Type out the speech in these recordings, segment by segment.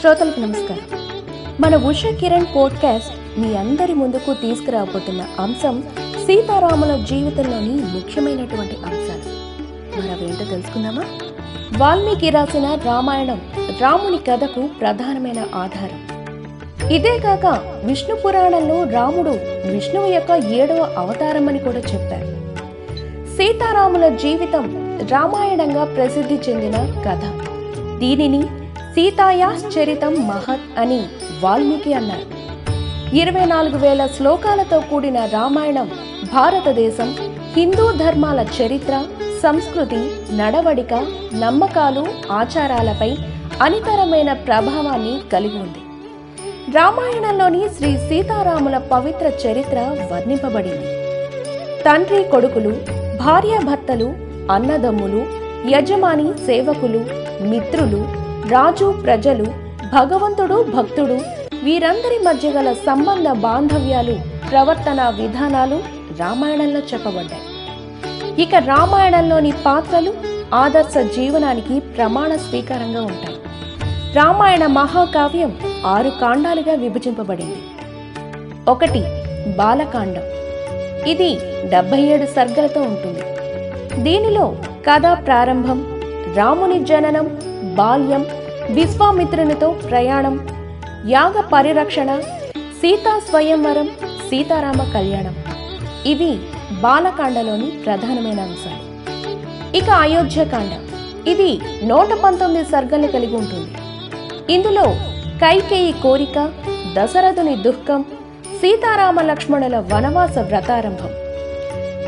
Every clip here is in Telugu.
శ్రోతలకు నమస్కారం. మన ఉషా కిరణ్ పోడ్కాస్ట్ మీ అందరి ముందుకు తీసుకురాబోతున్న అంశం సీతారాముల జీవితంలోని ముఖ్యమైనటువంటి అంశాలు. మనవేంటో తెలుసుకుందామా? వాల్మీకి రాసిన రామాయణం రాముని కథకు ప్రధానమైన ఆధారం. ఇదే కాక విష్ణు పురాణంలో రాముడు విష్ణువు యొక్క ఏడవ అవతారం అని కూడా చెప్పారు. సీతారాముల జీవితం రామాయణంగా ప్రసిద్ధి చెందిన కథ. దీనిని సీతాయాశ్చరితం మహత్ అని వాల్మీకి అన్నారు. ఇరవై నాలుగు వేల శ్లోకాలతో కూడిన రామాయణం భారతదేశం హిందూ ధర్మాల చరిత్ర సంస్కృతి నడవడిక నమ్మకాలు ఆచారాలపై అనితరమైన ప్రభావాన్ని కలిగి ఉంది. రామాయణంలోని శ్రీ సీతారాముల పవిత్ర చరిత్ర వర్ణింపబడింది. తండ్రి కొడుకులు భార్యాభర్తలు అన్నదమ్ములు యజమాని సేవకులు మిత్రులు రాజు ప్రజలు భగవంతుడు భక్తుడు వీరందరి మధ్య గల సంబంధ బాంధవ్యాలు ప్రవర్తన విధానాలు రామాయణంలో చెప్పబడ్డాయి. ఇక రామాయణంలోని పాత్రలు ఆదర్శ జీవనానికి ప్రమాణ స్వీకారంగా ఉంటాయి. రామాయణ మహాకావ్యం ఆరు కాండాలుగా విభజింపబడింది. ఒకటి బాలకాండం. ఇది డెబ్బై ఏడు సర్గలతో ఉంటుంది. దీనిలో కథ ప్రారంభం రాముని జననం బాల్యం విశ్వామిత్రునితో ప్రయాణం యాగ పరిరక్షణ సీతా స్వయంవరం సీతారామ కళ్యాణం. ఇవి బాలకాండలోని ప్రధానమైన అంశాలు. ఇక అయోధ్యకాండ. ఇది నూట పంతొమ్మిది సర్గలు కలిగి ఉంటుంది. ఇందులో కైకేయి కోరిక దశరథుని దుఃఖం సీతారామ లక్ష్మణుల వనవాస వ్రతారంభం.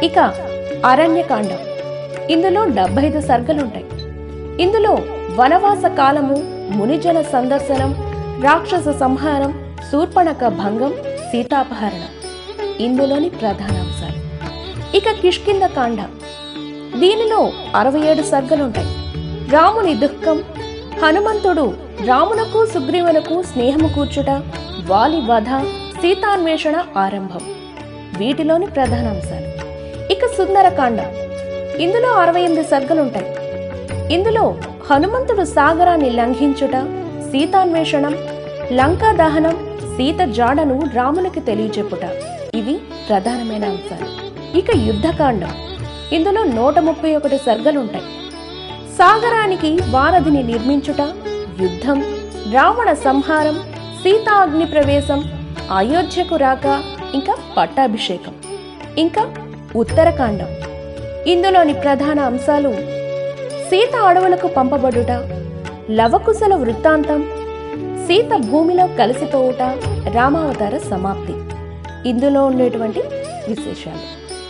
ఇక అరణ్యకాండం. ఇందులో డెబ్బై ఐదు సర్గలుంటాయి. ఇందులో వనవాస కాలము మునిజన సందర్శనం రాక్షస సంహారం శూర్పణక భంగం సీతాపహరణం. ఇందులోని ప్రధాన అంశాలు. ఇక కిష్కింద కాండ. దీనిలో అరవై ఏడు సర్గలుంటాయి. రాముని దుఃఖం హనుమంతుడు రామునకు సుగ్రీవునకు స్నేహము కూర్చుట వాలి వధ సీతాన్వేషణ ఆరంభం. వీటిలోని ప్రధాన అంశాలు. ఇక సుందరకాండం. ఇందులో అరవై ఎనిమిది సర్గలుంటాయి. ఇందులో హనుమంతుడు సాగరాన్ని లంఘించుట సీతాన్వేషణం లంకా దహనం సీత జాడను రామునికి తెలియచెప్పుట. ఇవి ప్రధానమైన అంశాలు. ఇక యుద్ధకాండం. ఇందులో నూట ముప్పై ఒకటి సర్గలుంటాయి. సాగరానికి వారధిని నిర్మించుట యుద్ధం రావణ సంహారం సీతా అగ్ని ప్రవేశం అయోధ్యకు రాక ఇంకా పట్టాభిషేకం. ఇంకా ఉత్తరకాండం. ఇందులోని ప్రధాన అంశాలు సీత అడవులకు పంపబడుట లవకుశల వృత్తాంతం సీత భూమిలో కలిసిపోవుట రామావతార సమాప్తి. ఇందులో ఉండేటువంటి విశేషాలు.